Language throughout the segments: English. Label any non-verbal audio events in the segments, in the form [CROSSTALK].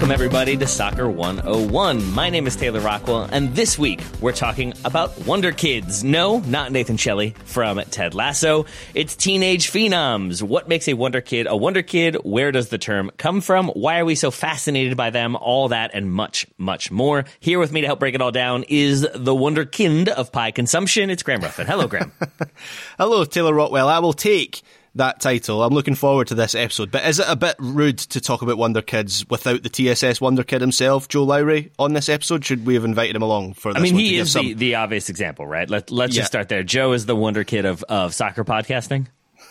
Welcome, everybody, to Soccer 101. My name is Taylor Rockwell, and this week we're talking about Wonder Kids. No, not Nathan Shelley from Ted Lasso. It's teenage phenoms. What makes a Wonder Kid a Wonder Kid? Where does the term come from? Why are we so fascinated by them? All that and much, much more. Here with me to help break it all down is the Wonderkind of pie consumption. It's Graham Ruffin. Hello, Graham. [LAUGHS] Hello, Taylor Rockwell. I will take that title. I'm looking forward to this episode. But is it a bit rude to talk about Wonder Kids without the TSS Wonder Kid himself, Joe Lowry, on this episode? Should we have invited him along for this? I mean, he is some- the, the obvious example, right? Let, let's Yeah. just start there. Joe is the Wonder Kid of, of soccer podcasting.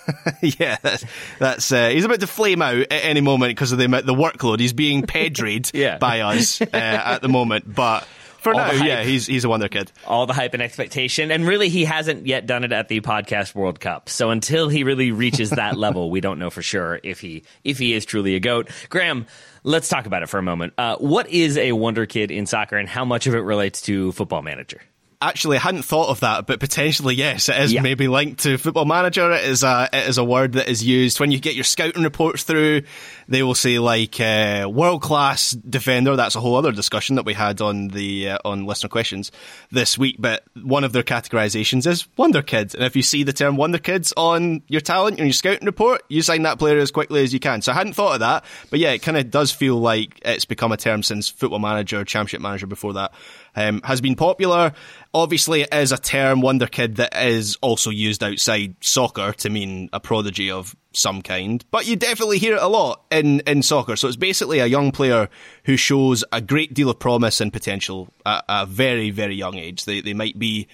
[LAUGHS] yeah, that's, that's uh, he's about to flame out at any moment because of the the workload. He's being [LAUGHS] pedried Yeah. by us uh, at the moment, but for All now, yeah, he's he's a Wonder Kid. all the hype and expectation. And really, he hasn't yet done it at the podcast World Cup. So until he really reaches that [LAUGHS] level, we don't know for sure if he if he is truly a goat. Graham, let's talk about it for a moment. Uh, what is a wonder kid in soccer, and how much of it relates to Football Manager? Actually, I hadn't thought of that, but potentially yes, it is Yeah. maybe linked to Football Manager. It is a it is a word that is used when you get your scouting reports through. They will say like uh, world class defender. That's a whole other discussion that we had on the uh, on listener questions this week. But one of their categorizations is Wonder Kid, and if you see the term Wonder Kids on your talent and your scouting report, you sign that player as quickly as you can. So I hadn't thought of that, but yeah, it kind of does feel like it's become a term since Football Manager, Championship Manager before that um, has been popular. Obviously, it is a term, Wonder Kid, that is also used outside soccer to mean a prodigy of some kind. But you definitely hear it a lot in, in soccer. So it's basically a young player who shows a great deal of promise and potential at a very, very young age. They, they might be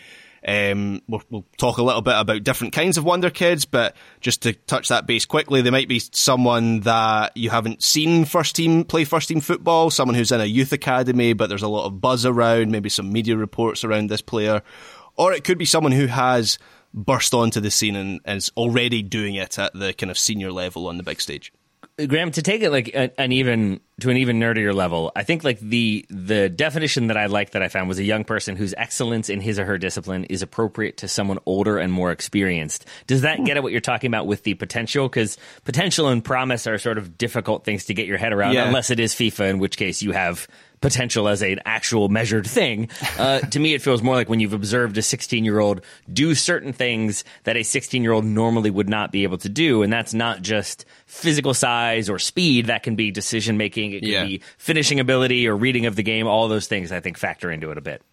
um, we'll, we'll talk a little bit about different kinds of Wonder Kids, but just to touch that base quickly, they might be someone that you haven't seen first team play first team football, someone who's in a youth academy, but there's a lot of buzz around, maybe some media reports around this player, or it could be someone who has burst onto the scene and is already doing it at the kind of senior level on the big stage. Graham, to take it like an even to an even nerdier level, I think like the the definition that I liked that I found was a young person whose excellence in his or her discipline is appropriate to someone older and more experienced. Does that get at what you're talking about with the potential? Because potential and promise are sort of difficult things to get your head around, Yeah. unless it is FIFA, in which case you have potential as an actual measured thing. Uh, [LAUGHS] to me, it feels more like when you've observed a 16 year old do certain things that a 16 year old normally would not be able to do. And that's not just physical size or speed. That can be decision making. It can Yeah. be finishing ability or reading of the game. All those things I think factor into it a bit.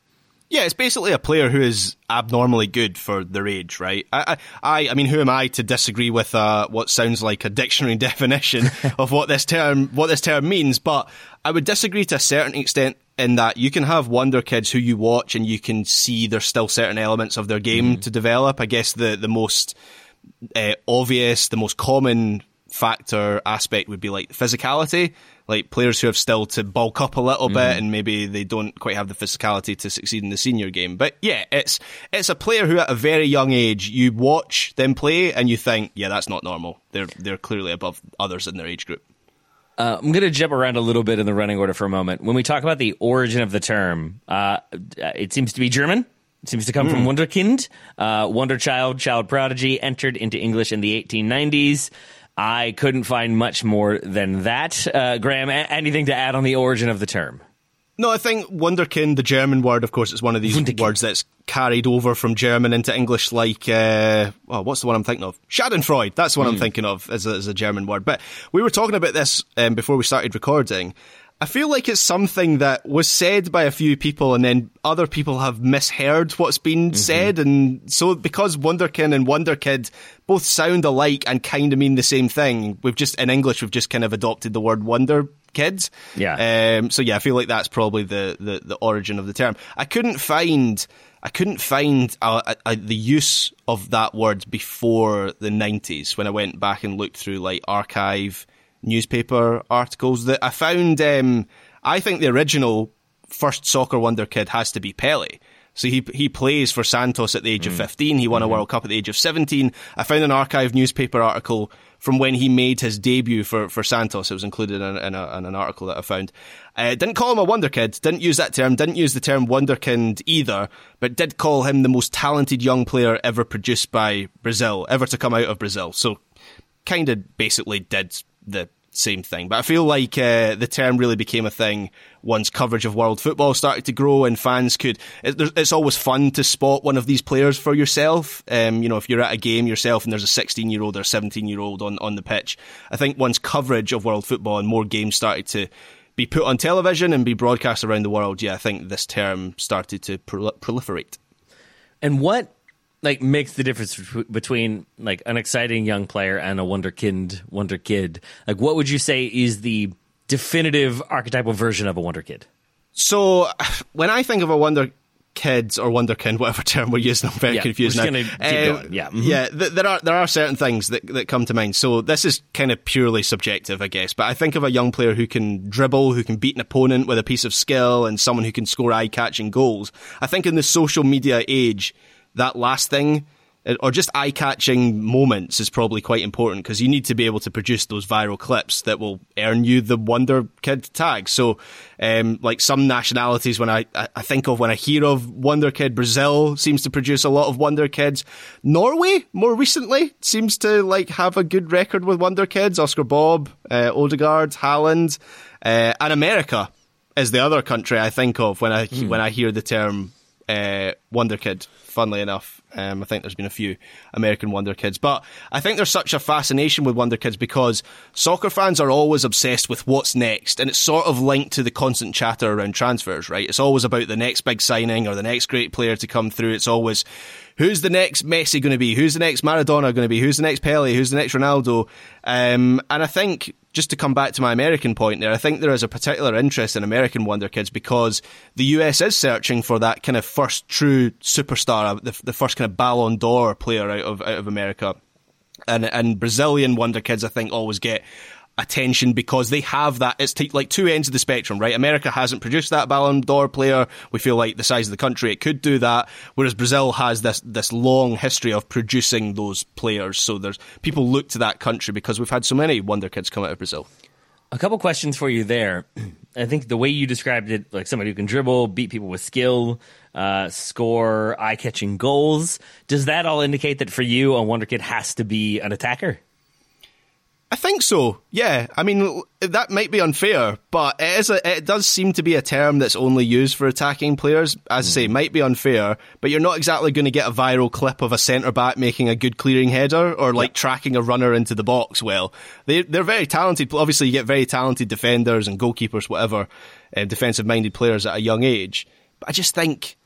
Yeah, it's basically a player who is abnormally good for their age, right? I, I, I mean, who am I to disagree with uh, what sounds like a dictionary [LAUGHS] definition of what this term what this term means? But I would disagree to a certain extent in that you can have wonder kids who you watch and you can see there's still certain elements of their game to develop. I guess the the most uh, obvious, the most common factor aspect would be like physicality. Like players who have still to bulk up a little bit and maybe they don't quite have the physicality to succeed in the senior game. But yeah, it's it's a player who at a very young age you watch them play and you think, yeah, that's not normal. They're they're clearly above others in their age group. Uh, I'm going to jump around a little bit in the running order for a moment. When we talk about the origin of the term, uh, it seems to be German. It seems to come mm. from. Wunderkind, uh, wonder child, child prodigy, entered into English in the 1890s. I couldn't find much more than that. Uh, Graham, a- anything to add on the origin of the term? No, I think Wunderkind, the German word, of course, is one of these Wunderkind. words that's carried over from German into English, like, uh, well, what's the one I'm thinking of? Schadenfreude. That's what mm. I'm hmm. thinking of as a, as a, German word. But we were talking about this um, before we started recording. I feel like it's something that was said by a few people and then other people have misheard what's been mm-hmm. said. And so because Wunderkind and Wonderkid both sound alike and kind of mean the same thing, we've just, in English, we've just kind of adopted the word wonder kids. Yeah. Um, so yeah, I feel like that's probably the, the, the origin of the term. I couldn't find I couldn't find uh, uh, the use of that word before the nineties when I went back and looked through like archive newspaper articles. That I found. Um, I think the original first soccer wonder kid has to be Pele. So he he plays for Santos at the age mm. of 15. He won mm-hmm. a World Cup at the age of 17. I found an archive newspaper article from when he made his debut for, for Santos. It was included in, in, a, in an article that I found. Uh, didn't call him a wonder kid. Didn't use that term. Didn't use the term wonderkind either. But did call him the most talented young player ever produced by Brazil, ever to come out of Brazil. So kind of basically did the same thing. But I feel like uh, the term really became a thing once coverage of world football started to grow and fans could. It, it's always fun to spot one of these players for yourself. Um, you know, if you're at a game yourself and there's a 16 year old or 17 year old on, on the pitch. I think once coverage of world football and more games started to be put on television and be broadcast around the world, yeah, I think this term started to proliferate. And what like makes the difference between like an exciting young player and a wonderkind wonder kid. Like what would you say is the definitive archetypal version of a wonder kid? So [SIGHS] when i think of a wonder kids or wonderkind [LAUGHS] whatever term we're using i'm very yeah, confused now. um, yeah mm-hmm. yeah th- there are there are certain things that that come to mind. So this is kind of purely subjective i guess but i think of a young player who can dribble who can beat an opponent with a piece of skill and someone who can score eye-catching goals. I think in the social media age that last thing or just eye-catching moments is probably quite important because you need to be able to produce those viral clips that will earn you the Wonder Kid tag. So, um, like some nationalities, when I, I think of when I hear of Wonder Kid, Brazil seems to produce a lot of Wonder Kids. Norway, more recently, seems to like have a good record with Wonder Kids. Oscar Bobb, uh, Odegaard, Haaland, uh, and America is the other country I think of when I mm. when I hear the term uh, Wonder Kid funnily enough. Um, I think there's been a few American Wonder Kids, but I think there's such a fascination with Wonder Kids because soccer fans are always obsessed with what's next, and it's sort of linked to the constant chatter around transfers, right? It's always about the next big signing or the next great player to come through. It's always who's the next Messi going to be? Who's the next Maradona going to be? Who's the next Pele? Who's the next Ronaldo? Um, and I think just to come back to my American point there, I think there is a particular interest in American Wonder Kids because the US is searching for that kind of first true superstar, the, the first kind of Ballon d'Or player out of out of America. And and Brazilian Wonder Kids, I think, always get attention because they have that. It's t- like two ends of the spectrum, right? America hasn't produced that Ballon d'Or player. We feel like the size of the country, it could do that. Whereas Brazil has this, this long history of producing those players. So there's people look to that country because we've had so many wonder kids come out of Brazil. A couple questions for you there. [CLEARS THROAT] I think the way you described it, like somebody who can dribble, beat people with skill, uh, score eye catching goals, does that all indicate that for you, a Wonder Kid has to be an attacker? I think so. Yeah. I mean, that might be unfair, but it is a, it does seem to be a term that's only used for attacking players. As I say, hmm. might be unfair, but you're not exactly going to get a viral clip of a centre back making a good clearing header or like tracking a runner into the box well. They, they're very talented. Obviously, you get very talented defenders and goalkeepers, whatever, uh, defensive minded players at a young age. But I just think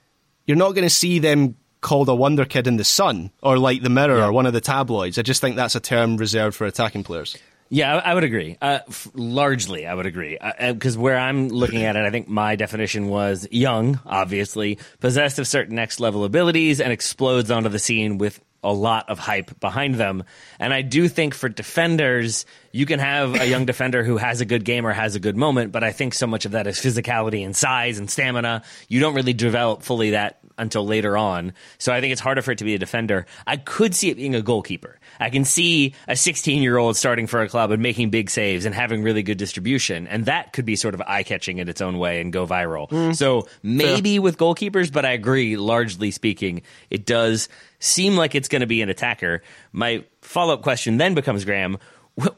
you're not going to see them called a wonder kid in the sun or like the mirror yeah. or one of the tabloids. I just think that's a term reserved for attacking players. Yeah, I, would agree. Uh, f- largely, I would agree. Because uh, uh where I'm looking at it, I think my definition was young, obviously, possessed of certain next level abilities, and explodes onto the scene with a lot of hype behind them. And I do think for defenders, you can have a young defender who has a good game or has a good moment, but I think so much of that is physicality and size and stamina. You don't really develop fully that until later on. So I think it's harder for it to be a defender. I could see it being a goalkeeper. I can see a 16 year old starting for a club and making big saves and having really good distribution. And that could be sort of eye catching in its own way and go viral. Mm. So maybe Fair. with goalkeepers, but I agree, largely speaking, it does seem like it's going to be an attacker. My follow up question then becomes, Graham,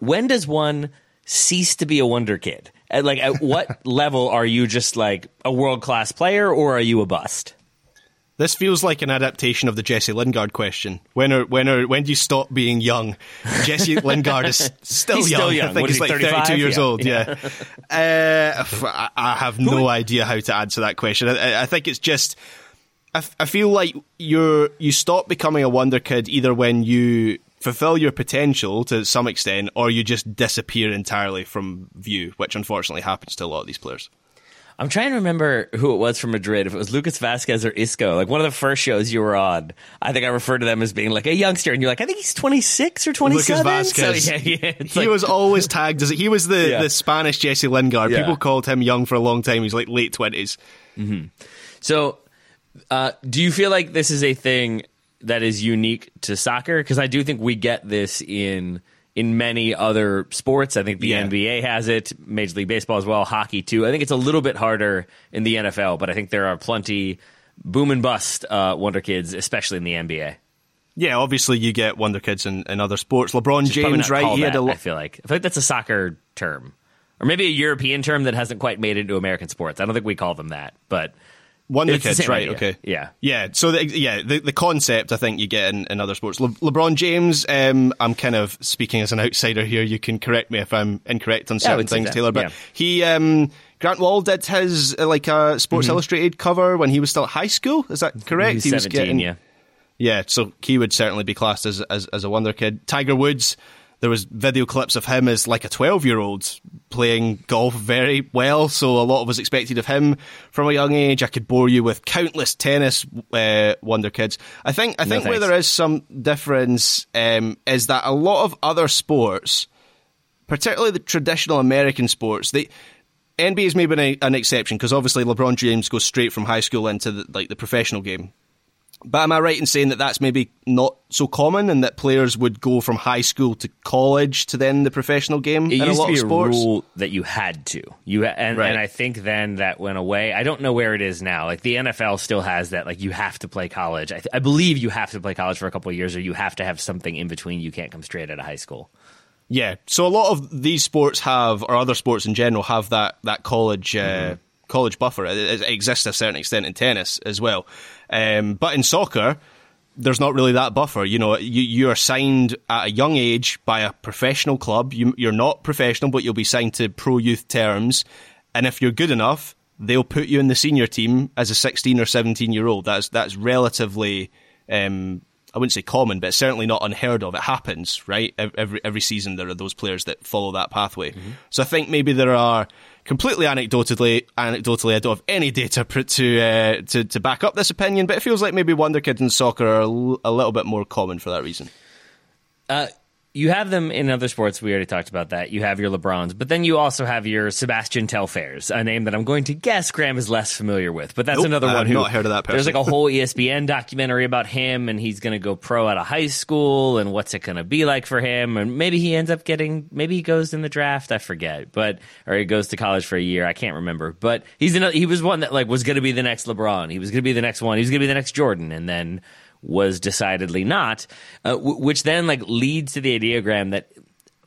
when does one cease to be a wonder kid? At, like, at what [LAUGHS] level are you just like a world class player or are you a bust? This feels like an adaptation of the Jesse Lingard question. When are when are when do you stop being young? Jesse [LAUGHS] Lingard is still he's young. Still young. I think what he's he, like 32 years yeah. old. Yeah. yeah. [LAUGHS] uh, I have no idea how to answer that question. I, I think it's just. I, I feel like you're you stop becoming a wonder kid either when you fulfill your potential to some extent, or you just disappear entirely from view, which unfortunately happens to a lot of these players. I'm trying to remember who it was from Madrid. If it was Lucas Vazquez or Isco, like one of the first shows you were on, I think I referred to them as being like a youngster, and you're like, I think he's 26 or 27. Lucas Vazquez. So, yeah, yeah, he like, was always tagged as he was the, yeah. the Spanish Jesse Lingard. People called him young for a long time. He's like late 20s. Mm-hmm. So, uh, do you feel like this is a thing that is unique to soccer? Because I do think we get this in in many other sports. I think the yeah. NBA has it, Major League Baseball as well, hockey too. I think it's a little bit harder in the NFL, but I think there are plenty boom and bust uh, wonder kids, especially in the NBA. Yeah, obviously you get wonder kids in, in other sports. LeBron James, right? He that, had a lo- I feel like I feel like that's a soccer term, or maybe a European term that hasn't quite made it into American sports. I don't think we call them that, but Wonder it's Kids, right? Idea. Okay, yeah, yeah. So the, yeah, the the concept I think you get in, in other sports. Le- LeBron James, um, I'm kind of speaking as an outsider here. You can correct me if I'm incorrect on certain things, Taylor. But yeah. he, um, Grant Wahl, did his uh, like a Sports mm-hmm. Illustrated cover when he was still at high school. Is that correct? He was, he was 17, getting, yeah. Yeah, so he would certainly be classed as, as as a wonder kid. Tiger Woods there was video clips of him as like a 12 year old playing golf very well. So a lot was expected of him from a young age. I could bore you with countless tennis uh, wonder kids. I think I think no, where there is some difference um, is that a lot of other sports, particularly the traditional American sports, they. NBA is maybe an, an exception because obviously LeBron James goes straight from high school into the, like the professional game. But am I right in saying that that's maybe not so common, and that players would go from high school to college to then the professional game? It in used a lot to be of sports? a rule that you had to. You and, right. and I think then that went away. I don't know where it is now. Like the NFL still has that. Like you have to play college. I, th- I believe you have to play college for a couple of years, or you have to have something in between. You can't come straight out of high school. Yeah. So a lot of these sports have, or other sports in general, have that that college. Uh, mm-hmm college buffer. It, it, exists to a certain extent in tennis as well. Um, but in soccer, there's not really that buffer. You know, you, you are signed at a young age by a professional club. You, you're not professional, but you'll be signed to pro youth terms. And if you're good enough, they'll put you in the senior team as a 16 or 17 year old. That's that's relatively, um, I wouldn't say common, but certainly not unheard of. It happens, right? Every every season there are those players that follow that pathway. Mm-hmm. So I think maybe there are completely anecdotally, anecdotally, I don't have any data to uh, to to back up this opinion, but it feels like maybe Wonder Kids in soccer are a little bit more common for that reason. Uh, you have them in other sports. We already talked about that. You have your LeBrons, but then you also have your Sebastian Telfairs, a name that I'm going to guess Graham is less familiar with. But that's nope, another one who not heard of that. Person. There's like a whole ESPN documentary about him, and he's going to go pro out of high school, and what's it going to be like for him? And maybe he ends up getting, maybe he goes in the draft. I forget, but or he goes to college for a year. I can't remember. But he's another, he was one that like was going to be the next LeBron. He was going to be the next one. He was going to be the next Jordan, and then was decidedly not, uh, w- which then like leads to the ideogram that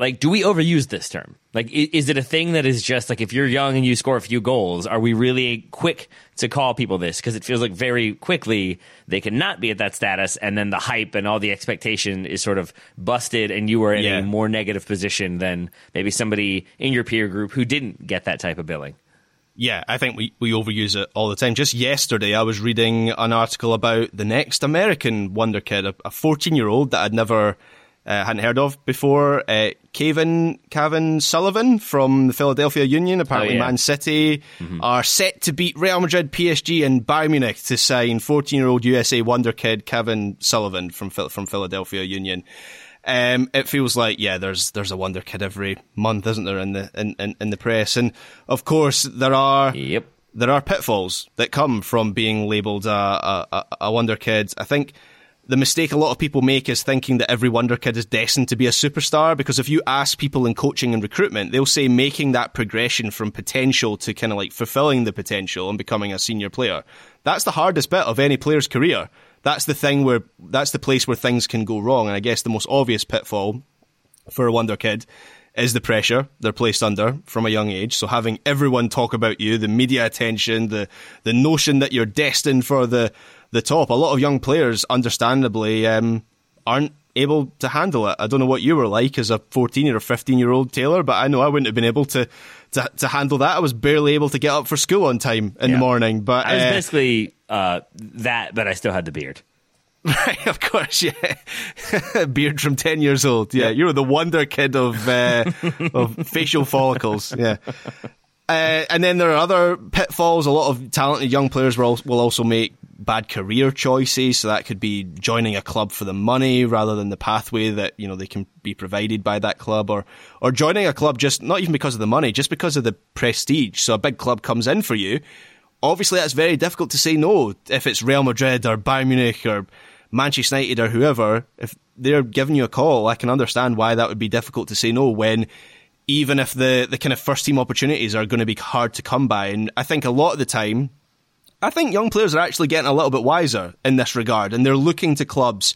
like do we overuse this term? Like is it a thing that is just like if you're young and you score a few goals are we really quick to call people this? Because it feels like very quickly they cannot be at that status and then the hype and all the expectation is sort of busted and you are in yeah. a more negative position than maybe somebody in your peer group who didn't get that type of billing yeah, I think we, we overuse it all the time. Just yesterday, I was reading an article about the next American wonder kid, a 14 year old that I'd never uh, hadn't heard of before. Uh, Cavan Cavan Sullivan from the Philadelphia Union. Apparently, oh, yeah. Man City mm-hmm. are set to beat Real Madrid, PSG, and Bayern Munich to sign 14 year old USA wonder kid Cavan Sullivan from from Philadelphia Union. Um, it feels like yeah, there's there's a wonder kid every month, isn't there, in the in, in, in the press, and of course there are yep. there are pitfalls that come from being labelled a, a, a wonder kid. I think the mistake a lot of people make is thinking that every wonder kid is destined to be a superstar because if you ask people in coaching and recruitment they'll say making that progression from potential to kind of like fulfilling the potential and becoming a senior player that's the hardest bit of any player's career that's the thing where that's the place where things can go wrong and i guess the most obvious pitfall for a wonder kid is the pressure they're placed under from a young age. So having everyone talk about you, the media attention, the the notion that you're destined for the the top. A lot of young players, understandably, um, aren't able to handle it. I don't know what you were like as a 14 or 15 year old Taylor, but I know I wouldn't have been able to, to, to handle that. I was barely able to get up for school on time in yeah. the morning. But I was uh, basically uh, that, but I still had the beard. Right, [LAUGHS] of course, yeah. [LAUGHS] Beard from ten years old. Yeah, you were the wonder kid of uh, of facial follicles. Yeah. Uh, and then there are other pitfalls. A lot of talented young players will, will also make bad career choices. So that could be joining a club for the money rather than the pathway that, you know, they can be provided by that club or, or joining a club just not even because of the money, just because of the prestige. So a big club comes in for you. Obviously that's very difficult to say no if it's Real Madrid or Bayern Munich or Manchester United or whoever. If they're giving you a call, I can understand why that would be difficult to say no when even if the, the kind of first team opportunities are going to be hard to come by. And I think a lot of the time, I think young players are actually getting a little bit wiser in this regard, and they're looking to clubs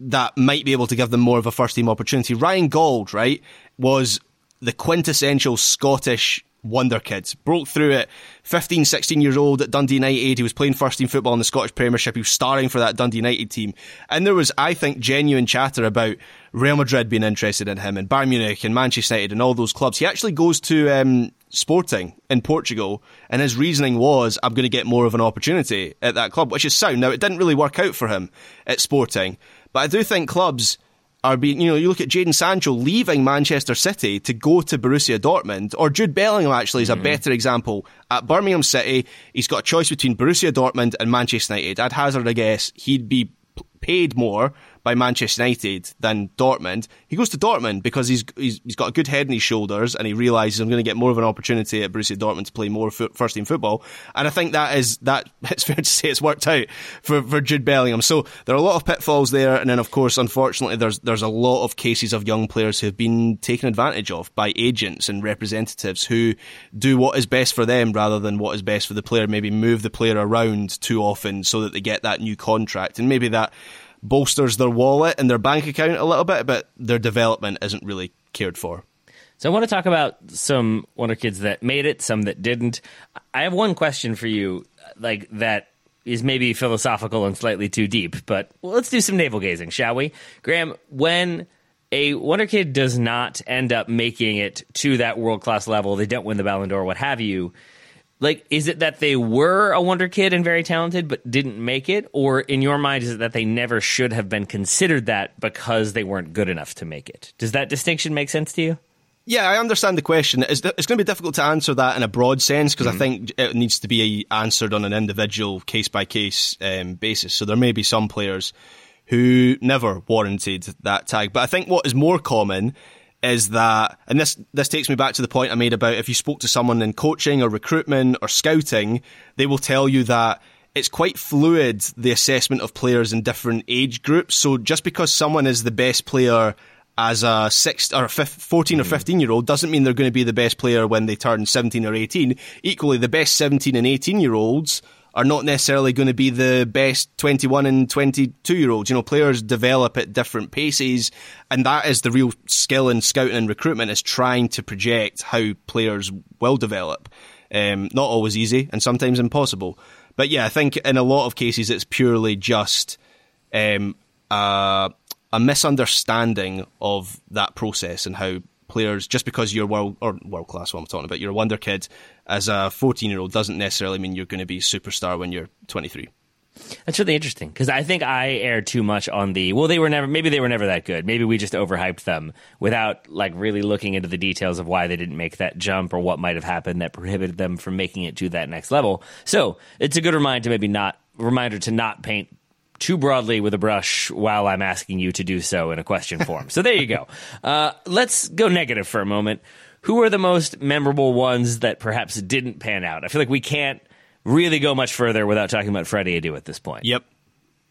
that might be able to give them more of a first team opportunity. Ryan Gauld, right, was the quintessential Scottish wonder kid. Broke through at 15, 16 years old at Dundee United. He was playing first team football in the Scottish Premiership. He was starring for that Dundee United team. And there was, I think, genuine chatter about Real Madrid being interested in him and Bayern Munich and Manchester United and all those clubs. He actually goes to um, Sporting in Portugal, and his reasoning was, I'm going to get more of an opportunity at that club, which is sound. Now, it didn't really work out for him at Sporting, but I do think clubs are being, you know, you look at Jadon Sancho leaving Manchester City to go to Borussia Dortmund, or Jude Bellingham actually is a mm-hmm. better example. At Birmingham City, he's got a choice between Borussia Dortmund and Manchester United. I'd hazard a guess he'd be paid more by Manchester United than Dortmund. He goes to Dortmund because he's, he's he's got a good head on his shoulders and he realizes I'm going to get more of an opportunity at Borussia Dortmund to play more first team football. And I think that is that [LAUGHS] it's fair to say it's worked out for, for Jude Bellingham. So there are a lot of pitfalls there, and then of course, unfortunately, there's there's a lot of cases of young players who have been taken advantage of by agents and representatives who do what is best for them rather than what is best for the player. Maybe move the player around too often so that they get that new contract, and maybe that bolsters their wallet and their bank account a little bit, but their development isn't really cared for. So I want to talk about some Wonder Kids that made it, some that didn't. I have one question for you, like that is maybe philosophical and slightly too deep, but let's do some navel gazing, shall we? Graham, when a Wonder Kid does not end up making it to that world class level, they don't win the Ballon d'Or, what have you, like is it that they were a wonder kid and very talented but didn't make it or in your mind is it that they never should have been considered that because they weren't good enough to make it does that distinction make sense to you yeah, I understand the question. It's, it's going to be difficult to answer that in a broad sense because mm-hmm. I think it needs to be answered on an individual case by case basis. So there may be some players who never warranted that tag. But I think what is more common is that, and this this takes me back to the point I made about if you spoke to someone in coaching or recruitment or scouting, they will tell you that it's quite fluid the assessment of players in different age groups. So just because someone is the best player as a six or a 14 or hmm. 15 year old doesn't mean they're going to be the best player when they turn 17 or 18. Equally, the best 17 and 18 year olds are not necessarily going to be the best 21 and 22 year olds. You know, players develop at different paces, and that is the real skill in scouting and recruitment is trying to project how players will develop. Um, not always easy, and sometimes impossible. But yeah, I think in a lot of cases it's purely just um, a, a misunderstanding of that process and how players just because you're world or world class. What I'm talking about, you're a wonder kid as a 14 year old doesn't necessarily mean you're going to be superstar when you're 23. That's really interesting because I think I erred too much on the well, they were never maybe they were never that good. Maybe we just overhyped them without like really looking into the details of why they didn't make that jump or what might have happened that prohibited them from making it to that next level. So it's a good reminder to maybe not reminder to not paint too broadly with a brush while I'm asking you to do so in a question form. so there you go. [LAUGHS] Uh, let's go negative for a moment. who are the most memorable ones that perhaps didn't pan out? I feel like we can't really go much further without talking about Freddie Adu at this point. Yep.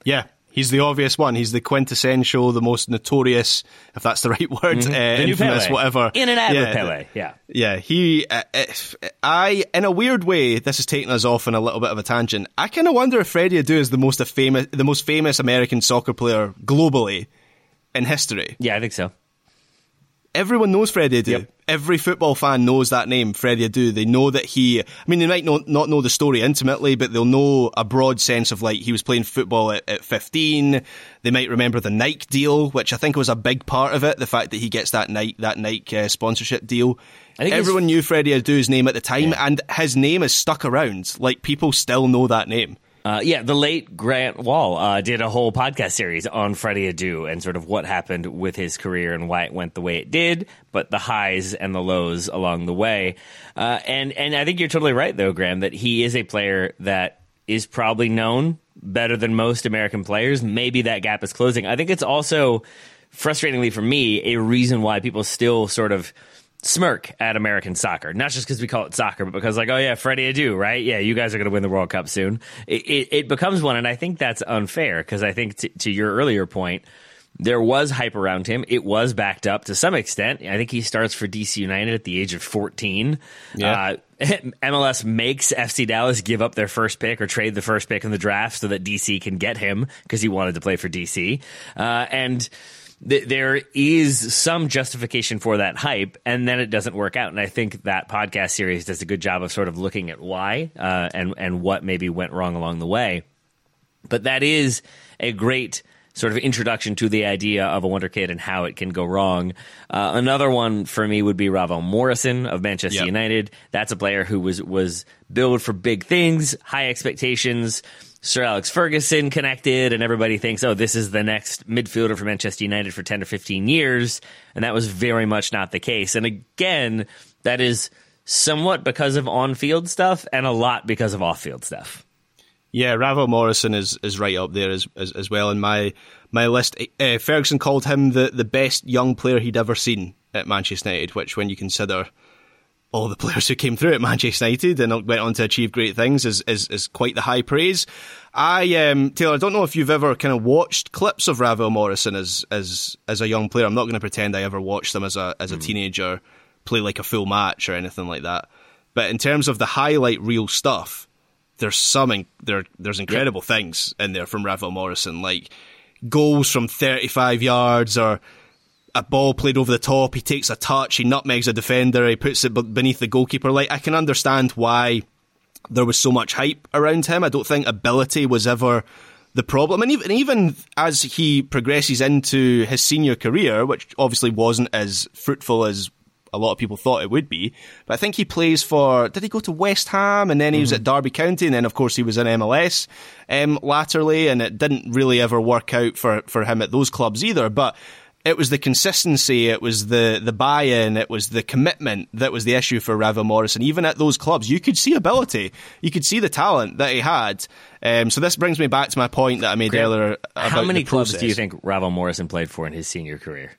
Yeah. He's the obvious one. He's the quintessential, the most notorious, if that's the right [LAUGHS] word, mm-hmm. uh, infamous, Pele. whatever. In and out yeah. of Pele, yeah. Yeah, he, uh, if, I, in a weird way, this is taking us off on a little bit of a tangent. I kind of wonder if Freddie Adu is the most famous, the most famous American soccer player globally in history. Yeah, I think so. Everyone knows Freddie Adu. Yep. Every football fan knows that name, Freddie Adu. They know that he, I mean, they might not, not know the story intimately, but they'll know a broad sense of like he was playing football at, at 15. They might remember the Nike deal, which I think was a big part of it. The fact that he gets that Nike, that Nike uh, sponsorship deal. Everyone knew Freddie Adu's name at the time, yeah. and his name is stuck around. Like people still know that name. Uh, yeah, the late Grant Wahl uh, did a whole podcast series on Freddie Adu and sort of what happened with his career and why it went the way it did, but the highs and the lows along the way. Uh, and and I think you're totally right, though, Graham, that he is a player that is probably known better than most American players. Maybe that gap is closing. I think it's also frustratingly for me a reason why people still sort of smirk at American soccer, not just because we call it soccer, but because like, oh yeah, Freddie Adu, right? Yeah, you guys are going to win the World Cup soon. It, it, it, becomes one, and I think that's unfair because I think t- to your earlier point, there was hype around him. It was backed up to some extent. I think he starts for DC United at the age of 14. Yeah. Uh, [LAUGHS] MLS makes FC Dallas give up their first pick or trade the first pick in the draft so that DC can get him because he wanted to play for DC. Uh, and th- there is some justification for that hype, and then it doesn't work out. And I think that podcast series does a good job of sort of looking at why uh, and and what maybe went wrong along the way. But that is a great sort of introduction to the idea of a wonder kid and how it can go wrong. Uh, another one for me would be Ravel Morrison of Manchester yep. United. That's a player who was was billed for big things, high expectations. Sir Alex Ferguson connected, and everybody thinks, oh, this is the next midfielder for Manchester United for 10 or 15 years. And that was very much not the case. And again, that is somewhat because of on field stuff and a lot because of off field stuff. Yeah, Ravel Morrison is, is right up there as, as, as well in my my list. Uh, Ferguson called him the, the best young player he'd ever seen at Manchester United, which, when you consider all the players who came through at Manchester United and went on to achieve great things is, is, is quite the high praise. I, um, Taylor, I don't know if you've ever kind of watched clips of Ravel Morrison as, as, as a young player. I'm not going to pretend I ever watched them as a, as a mm. teenager play like a full match or anything like that. But in terms of the highlight reel stuff, there's some, there, there's incredible yep. things in there from Ravel Morrison, like goals from 35 yards or, a ball played over the top, he takes a touch, he nutmegs a defender, he puts it beneath the goalkeeper. Like, I can understand why there was so much hype around him. I don't think ability was ever the problem. And even, even as he progresses into his senior career, which obviously wasn't as fruitful as a lot of people thought it would be. But I think he plays for, did he go to West Ham? And then he mm-hmm. was at Derby County. And then, of course, he was in MLS um, latterly. And it didn't really ever work out for, for him at those clubs either. But it was the consistency, it was the the buy-in, it was the commitment that was the issue for Ravel Morrison. Even at those clubs, you could see ability, you could see the talent that he had. Um, so this brings me back to my point that I made earlier. How many clubs do you think Ravel Morrison played for in his senior career?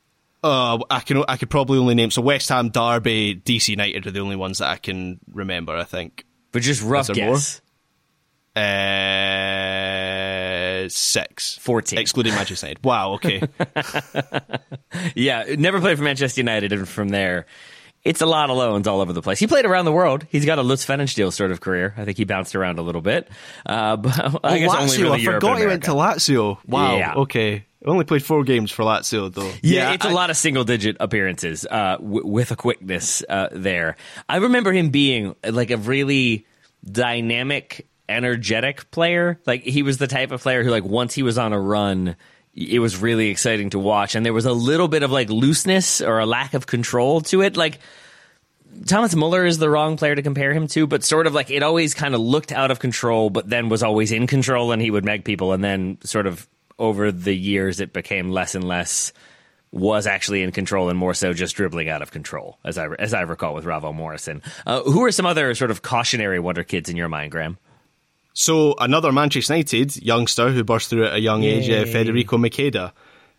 Uh, I can I could probably only name so West Ham, Derby, DC United are the only ones that I can remember. I think, but just rough guess. More? Uh, six. 14. Excluding Manchester United. Wow, okay. [LAUGHS] yeah, never played for Manchester United, and from there, it's a lot of loans all over the place. He played around the world. He's got a Lutz Pfannenstiel sort of career. I think he bounced around a little bit. Uh, [LAUGHS] but I oh, guess Lazio, only really I forgot he went to Lazio. Wow, yeah. okay. Only played four games for Lazio, though. Yeah, yeah it's I, a lot of single digit appearances uh, w- with a quickness uh, there. I remember him being like a really dynamic energetic player. Like he was the type of player who like once he was on a run, it was really exciting to watch and there was a little bit of like looseness or a lack of control to it. Like Thomas Muller is the wrong player to compare him to, but sort of like it always kind of looked out of control, but then was always in control and he would meg people. And then sort of over the years, it became less and less was actually in control and more so just dribbling out of control, as I, as I recall with Ravel Morrison. Uh, who are some other sort of cautionary wonder kids in your mind, Graham? So another Manchester United youngster who burst through at a young age, uh, Federico Macheda.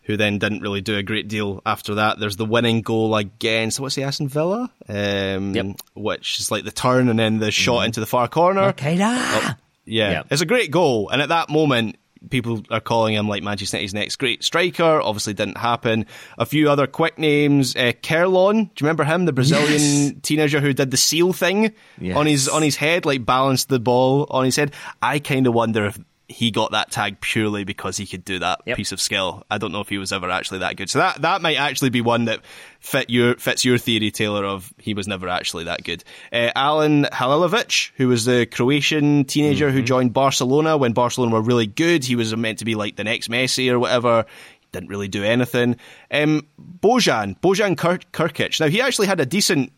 who then didn't really do a great deal after that. There's the winning goal against what's the Aston Villa, um, Yep. which is like the turn and then the shot into the far corner. Macheda. Yeah, Yep. it's a great goal, and at that moment, people are calling him like Manchester City's next great striker. Obviously, didn't happen. A few other quick names: uh, Kerlon. Do you remember him, the Brazilian Yes. teenager who did the seal thing Yes. on his on his head, like balanced the ball on his head? I kind of wonder if he got that tag purely because he could do that Yep. piece of skill. I don't know if he was ever actually that good. So that that might actually be one that fit your fits your theory, Taylor, of he was never actually that good. Uh, Alen Halilovic, who was the Croatian teenager who joined Barcelona when Barcelona were really good. He was meant to be like the next Messi or whatever. Didn't really do anything. Um, Bojan, Bojan Kir- Krkic. Now he actually had a decent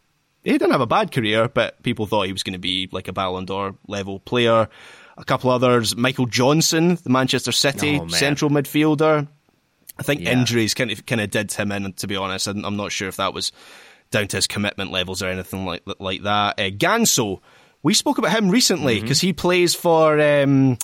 he didn't have a bad career, but people thought he was going to be like a Ballon d'Or level player. A couple others, Michael Johnson, the Manchester City Oh, central midfielder. I think Yeah. injuries kind of kind of did him in. To be honest, I'm I'm not sure if that was down to his commitment levels or anything like like that. Uh, Ganso, we spoke about him recently Mm-hmm. because he plays for um,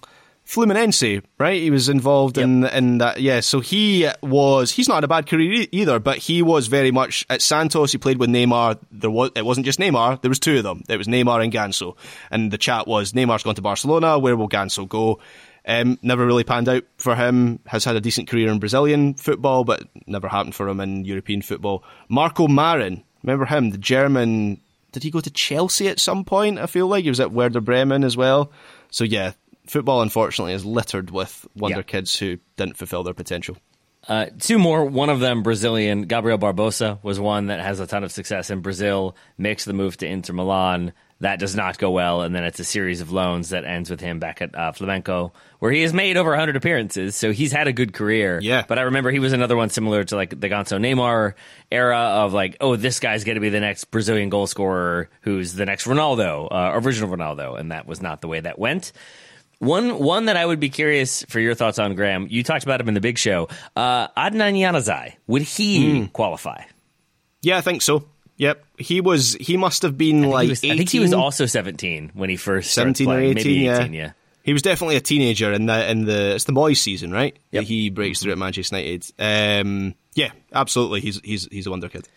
Fluminense, right? He was involved in in that. Yeah, so he was. He's not had a bad career either, but he was very much at Santos. He played with Neymar. There was it wasn't just Neymar. There was two of them. It was Neymar and Ganso, and the chat was Neymar's gone to Barcelona. Where will Ganso go? Um, never really panned out for him. Has had a decent career in Brazilian football, but never happened for him in European football. Marko Marin, remember him, the German. Did he go to Chelsea at some point? I feel like he was at Werder Bremen as well. So yeah, football unfortunately is littered with wonder Yeah. kids who didn't fulfill their potential. Uh, two more. One of them Brazilian. Gabriel Barbosa was one that has a ton of success in Brazil. Makes the move to Inter Milan. That does not go well, and then it's a series of loans that ends with him back at uh, Flamengo, where he has made over 100 appearances. So he's had a good career. Yeah. But I remember he was another one similar to like the Ganso Neymar era of like, oh, this guy's going to be the next Brazilian goal scorer, who's the next Ronaldo, uh, original Ronaldo, and that was not the way that went. One one that I would be curious for your thoughts on, Graham. You talked about him in the Big Show. Uh, Adnan Januzaj, would he Hmm. qualify? Yeah, I think so. Yep, he was. He must have been like was, I think he was also 17 when he first 17 or playing. 18, Maybe yeah. 18, yeah. He was definitely a teenager in the in the it's the Moyes season, right? Yep. That he breaks through at Manchester United. Um, yeah, absolutely. He's he's he's a wonder kid.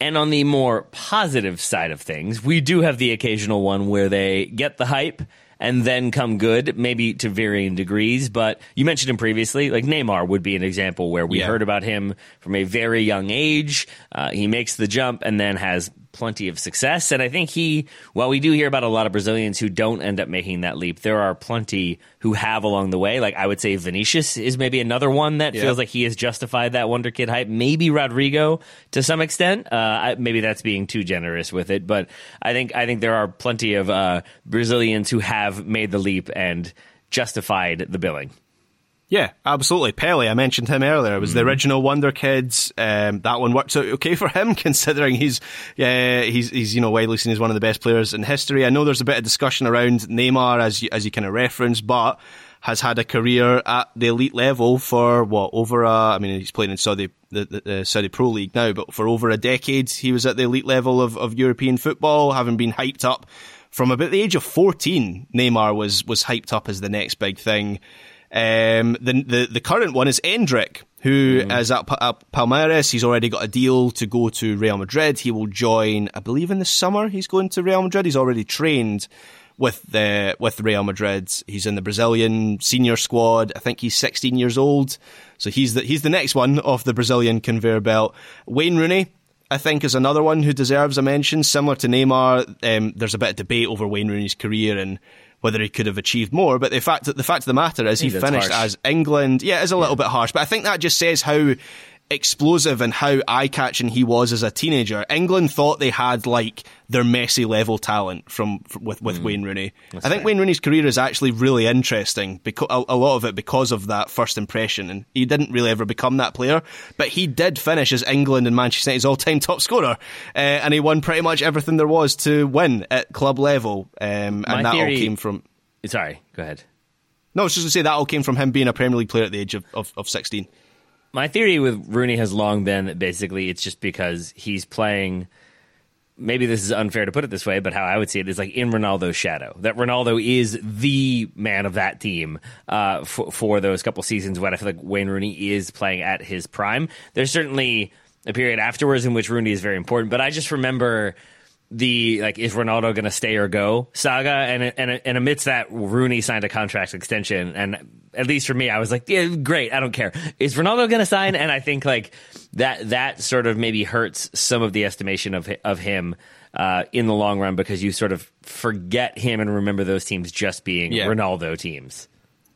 And on the more positive side of things, we do have the occasional one where they get the hype and then come good, maybe to varying degrees. But you mentioned him previously, like Neymar would be an example where we Yeah. heard about him from a very young age. Uh, he makes the jump and then has plenty of success. And I think he, while we do hear about a lot of Brazilians who don't end up making that leap, there are plenty who have along the way. Like I would say Vinicius is maybe another one that Yeah. feels like he has justified that wonder kid hype. Maybe Rodrygo to some extent. Uh, I, maybe that's being too generous with it, but I think I think there are plenty of uh, Brazilians who have made the leap and justified the billing. Yeah, absolutely. Pele, I mentioned him earlier. It was Mm. the original Wonder Kids. Um, that one worked out okay [LAUGHS] for him, considering he's uh, he's he's you know widely seen as one of the best players in history. I know there's a bit of discussion around Neymar as you, as you kind of referenced, but has had a career at the elite level for what over a. I mean, he's playing in Saudi the, the, the Saudi Pro League now, but for over a decade, he was at the elite level of, of European football, having been hyped up from about the age of 14. Neymar was was hyped up as the next big thing. Um, the, the the current one is Endrick, who is at, at Palmeiras. He's already got a deal to go to Real Madrid. He will join, I believe, in the summer. He's going to Real Madrid. He's already trained with the with Real Madrid. He's in the Brazilian senior squad. I think he's 16 years old, so he's the he's the next one off the Brazilian conveyor belt. Wayne Rooney. I think is another one who deserves a mention. Similar to Neymar, um, there's a bit of debate over Wayne Rooney's career and whether he could have achieved more. But the fact that the fact of the matter is, he think finished harsh. as England. Yeah, it is a little bit harsh, but I think that just says how explosive and how eye-catching he was as a teenager. England thought they had like their Messi level talent from, from with with Wayne Rooney. I think fair. Wayne Rooney's career is actually really interesting because a, a lot of it because of that first impression, and he didn't really ever become that player, but he did finish as England and Manchester United's all-time top scorer, uh, and he won pretty much everything there was to win at club level, um, and that theory- all came from. Sorry, go ahead. No, I was just going to say that all came from him being a Premier League player at the age of, of, of 16. My theory with Rooney has long been that basically it's just because he's playing maybe this is unfair to put it this way, but how I would see it is like in Ronaldo's shadow. That Ronaldo is the man of that team uh, for, for those couple seasons when I feel like Wayne Rooney is playing at his prime. There's certainly a period afterwards in which Rooney is very important, but I just remember the like is Ronaldo going to stay or go saga, and and and amidst that, Rooney signed a contract extension, and at least for me, I was like, yeah, great, I don't care. Is Ronaldo going to sign? And I think like that that sort of maybe hurts some of the estimation of of him. Uh, in the long run, because you sort of forget him and remember those teams just being yeah. Ronaldo teams.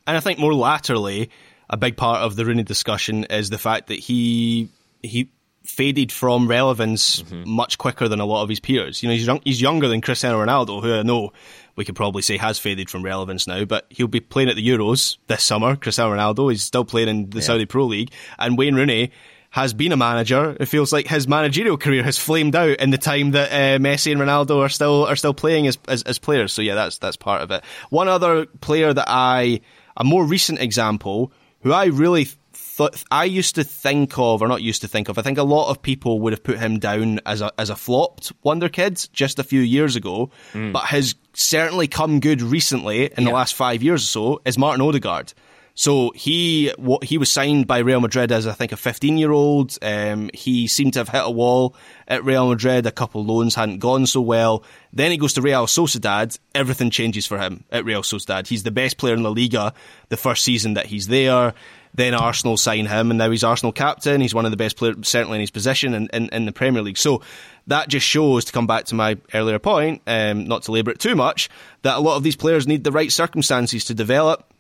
And I think more laterally, a big part of the Rooney discussion is the fact that he he faded from relevance mm-hmm. much quicker than a lot of his peers. You know, he's, young, he's younger than Cristiano Ronaldo, who I know we could probably say has faded from relevance now, but he'll be playing at the Euros this summer. Cristiano Ronaldo, he's still playing in the yeah. Saudi Pro League, and Wayne Rooney has been a manager. It feels like his managerial career has flamed out in the time that uh, Messi and Ronaldo are still are still playing as, as, as players. So yeah, that's that's part of it. One other player that I a more recent example who I really th- I used to think of, or not used to think of, I think a lot of people would have put him down as a as a flopped Wonder Kid just a few years ago, mm. but has certainly come good recently in yeah. the last five years or so. Is Martin Odegaard? So he what, he was signed by Real Madrid as I think a 15 year old. Um, he seemed to have hit a wall at Real Madrid. A couple loans hadn't gone so well. Then he goes to Real Sociedad. Everything changes for him at Real Sociedad. He's the best player in La Liga the first season that he's there. Then Arsenal sign him, and now he's Arsenal captain. He's one of the best players, certainly in his position in, in, in the Premier League. So that just shows, to come back to my earlier point, um, not to labour it too much, that a lot of these players need the right circumstances to develop.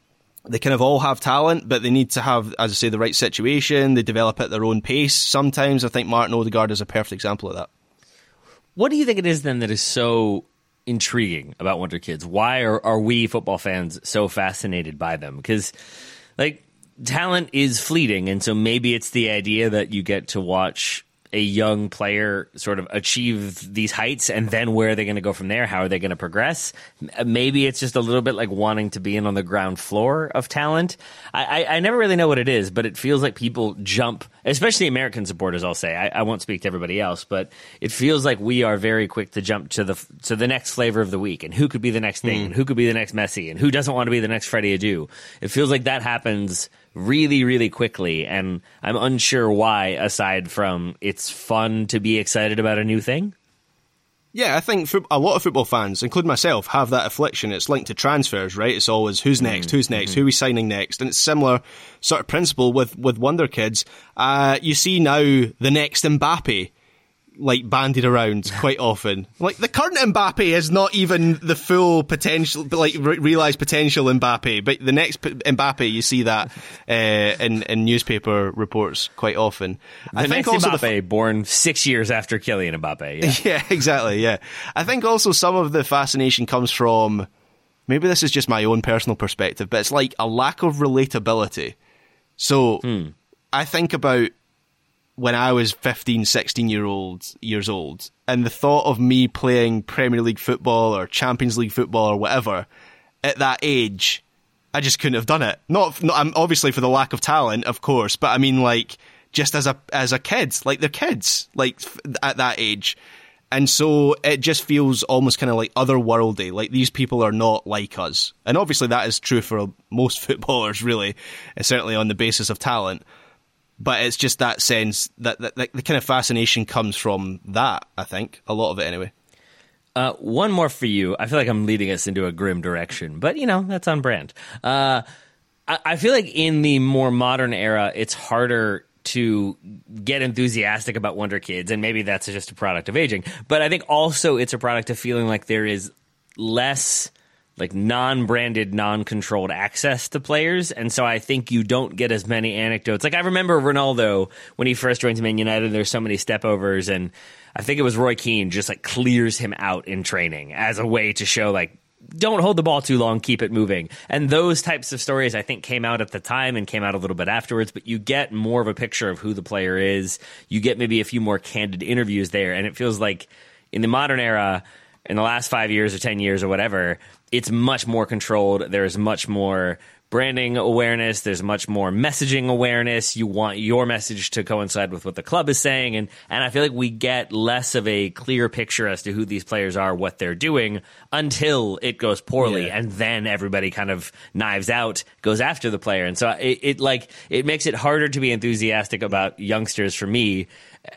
They kind of all have talent, but they need to have, as I say, the right situation. They develop at their own pace. Sometimes I think Martin Odegaard is a perfect example of that. What do you think it is then that is so intriguing about Wonder Kids? Why are, are we football fans so fascinated by them? Because, like, talent is fleeting, and so maybe it's the idea that you get to watch a young player sort of achieve these heights and then where are they going to go from there? How are they going to progress maybe it's just a little bit like wanting to be in on the ground floor of talent. I, I, I never really know what it is but it feels like people jump especially american supporters i'll say. I, I, won't speak to everybody else but it feels like we are very quick to jump to the to the next flavor of the week and who could be the next thing mm. and who could be the next messi and who doesn't want to be the next freddy adu? It feels like that happens really, really quickly, and I'm unsure why. Aside from it's fun to be excited about a new thing. Yeah, I think a lot of football fans, including myself, have that affliction. It's linked to transfers, right? It's always who's mm-hmm. next, who's next, mm-hmm. who are we signing next, and it's similar sort of principle with with Wonder Kids. Uh, you see now the next Mbappe like bandied around quite often. Like the current Mbappe is not even the full potential, like re- realized potential Mbappe. But the next P- Mbappe, you see that uh, in in newspaper reports quite often. The I think also Mbappe, f- born six years after Kylian Mbappe. Yeah. [LAUGHS] yeah, exactly. Yeah, I think also some of the fascination comes from maybe this is just my own personal perspective, but it's like a lack of relatability. So hmm. I think about when I was 15, 16 year old years old, and the thought of me playing Premier League football or Champions League football or whatever at that age, I just couldn't have done it. Not, not obviously for the lack of talent, of course, but I mean like just as a as a kid, like they're kids, like at that age. And so it just feels almost kind of like otherworldly. Like these people are not like us. And obviously that is true for most [LAUGHS] footballers, really, certainly on the basis of talent but it's just that sense that, that, that, the kind of fascination comes from that. I think a lot of it anyway. Uh, one more for you. I feel like I'm leading us into a grim direction, but you know that's on brand. Uh, I, I feel like in the more modern era, it's harder to get enthusiastic about Wonder Kids, and maybe that's just a product of aging. But I think also it's a product of feeling like there is less like non-branded, non-controlled access to players, and so I think you don't get as many anecdotes. Like I remember Ronaldo when he first joins Man United. There's so many stepovers, and I think it was Roy Keane just like clears him out in training as a way to show like don't hold the ball too long, keep it moving. And those types of stories I think came out at the time and came out a little bit afterwards, but you get more of a picture of who the player is. You get maybe a few more candid interviews there, and it feels like in the modern era, in the last five years or ten years or whatever it's much more controlled. There's much more branding awareness. There's much more messaging awareness. You want your message to coincide with what the club is saying. And, and I feel like we get less of a clear picture as to who these players are, what they're doing until it goes poorly. Yeah. And then everybody kind of knives out, goes after the player. And so it, it like, it makes it harder to be enthusiastic about youngsters for me.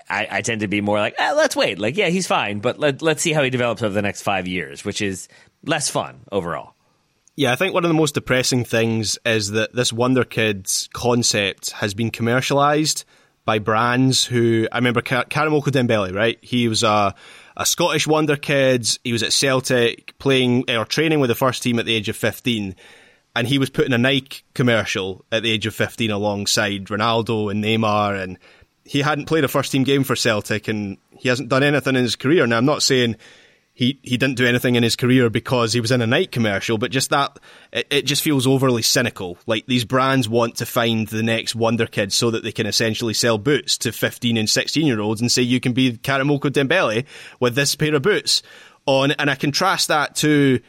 I, I tend to be more like, eh, let's wait. Like, yeah, he's fine, but let, let's see how he develops over the next five years, which is less fun overall. Yeah, I think one of the most depressing things is that this Wonder Kids concept has been commercialized by brands who I remember Kar- Karamoko Dembele, right? He was a a Scottish Wonder Kids. He was at Celtic playing or training with the first team at the age of 15. And he was put in a Nike commercial at the age of 15 alongside Ronaldo and Neymar. And he hadn't played a first team game for Celtic and he hasn't done anything in his career. Now, I'm not saying he, he didn't do anything in his career because he was in a Nike commercial, but just that, it, it, just feels overly cynical. Like these brands want to find the next wonder kid so that they can essentially sell boots to 15 and 16 year olds and say you can be Karamoko Dembele with this pair of boots on. And I contrast that to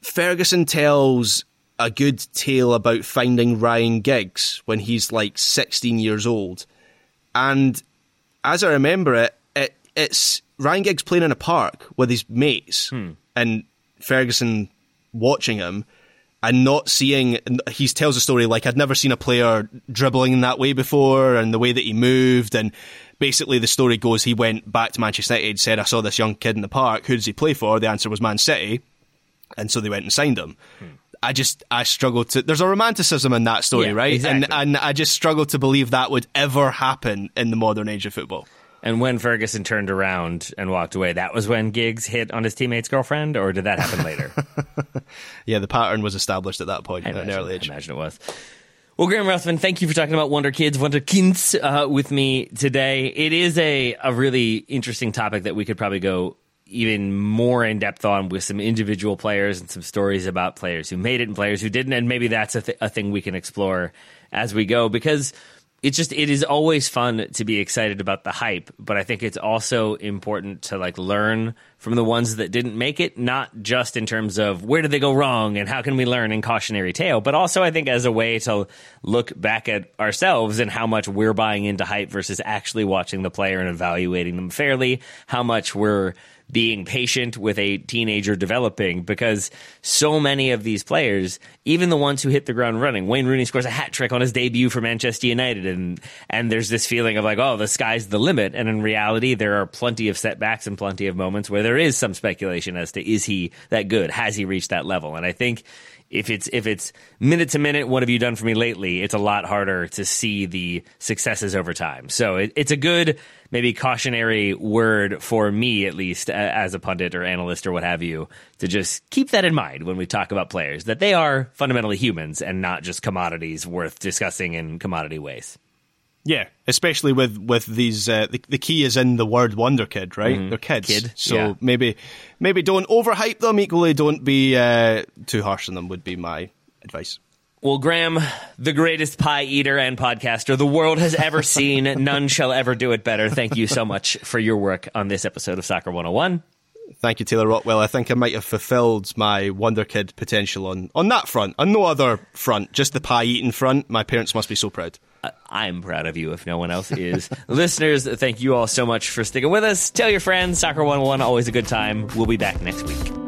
Ferguson tells a good tale about finding Ryan Giggs when he's like 16 years old. And as I remember it, it it's, Ryan Giggs playing in a park with his mates hmm. and Ferguson watching him and not seeing he tells a story like I'd never seen a player dribbling in that way before and the way that he moved. And basically the story goes he went back to Manchester United and said I saw this young kid in the park. Who does he play for? The answer was Man City. And so they went and signed him. Hmm. I just I struggle to there's a romanticism in that story yeah, right exactly. and and I just struggle to believe that would ever happen in the modern age of football and when Ferguson turned around and walked away, that was when Giggs hit on his teammate's girlfriend, or did that happen later? [LAUGHS] yeah, the pattern was established at that point I at imagine, an early age. I imagine it was. Well, Graham Ruthven, thank you for talking about Wonder Kids, Wonder Kids uh, with me today. It is a, a really interesting topic that we could probably go even more in depth on with some individual players and some stories about players who made it and players who didn't. And maybe that's a, th- a thing we can explore as we go because – it's just it is always fun to be excited about the hype but i think it's also important to like learn from the ones that didn't make it not just in terms of where did they go wrong and how can we learn in cautionary tale but also i think as a way to look back at ourselves and how much we're buying into hype versus actually watching the player and evaluating them fairly how much we're being patient with a teenager developing because so many of these players, even the ones who hit the ground running, Wayne Rooney scores a hat trick on his debut for Manchester United and and there's this feeling of like, oh, the sky's the limit. And in reality, there are plenty of setbacks and plenty of moments where there is some speculation as to is he that good? Has he reached that level? And I think if it's if it's minute to minute, what have you done for me lately? It's a lot harder to see the successes over time. So it, it's a good maybe cautionary word for me at least as a pundit or analyst or what have you to just keep that in mind when we talk about players that they are fundamentally humans and not just commodities worth discussing in commodity ways. Yeah, especially with with these. Uh, the, the key is in the word wonder kid, right? Mm-hmm. They're kids, kid, so yeah. maybe maybe don't overhype them. Equally, don't be uh, too harsh on them. Would be my advice. Well, Graham, the greatest pie eater and podcaster the world has ever [LAUGHS] seen, none shall ever do it better. Thank you so much for your work on this episode of Soccer 101. Thank you, Taylor Rockwell. I think I might have fulfilled my Wonder Kid potential on, on that front. On no other front, just the pie eating front. My parents must be so proud. I'm proud of you if no one else is. [LAUGHS] Listeners, thank you all so much for sticking with us. Tell your friends, Soccer 101, always a good time. We'll be back next week.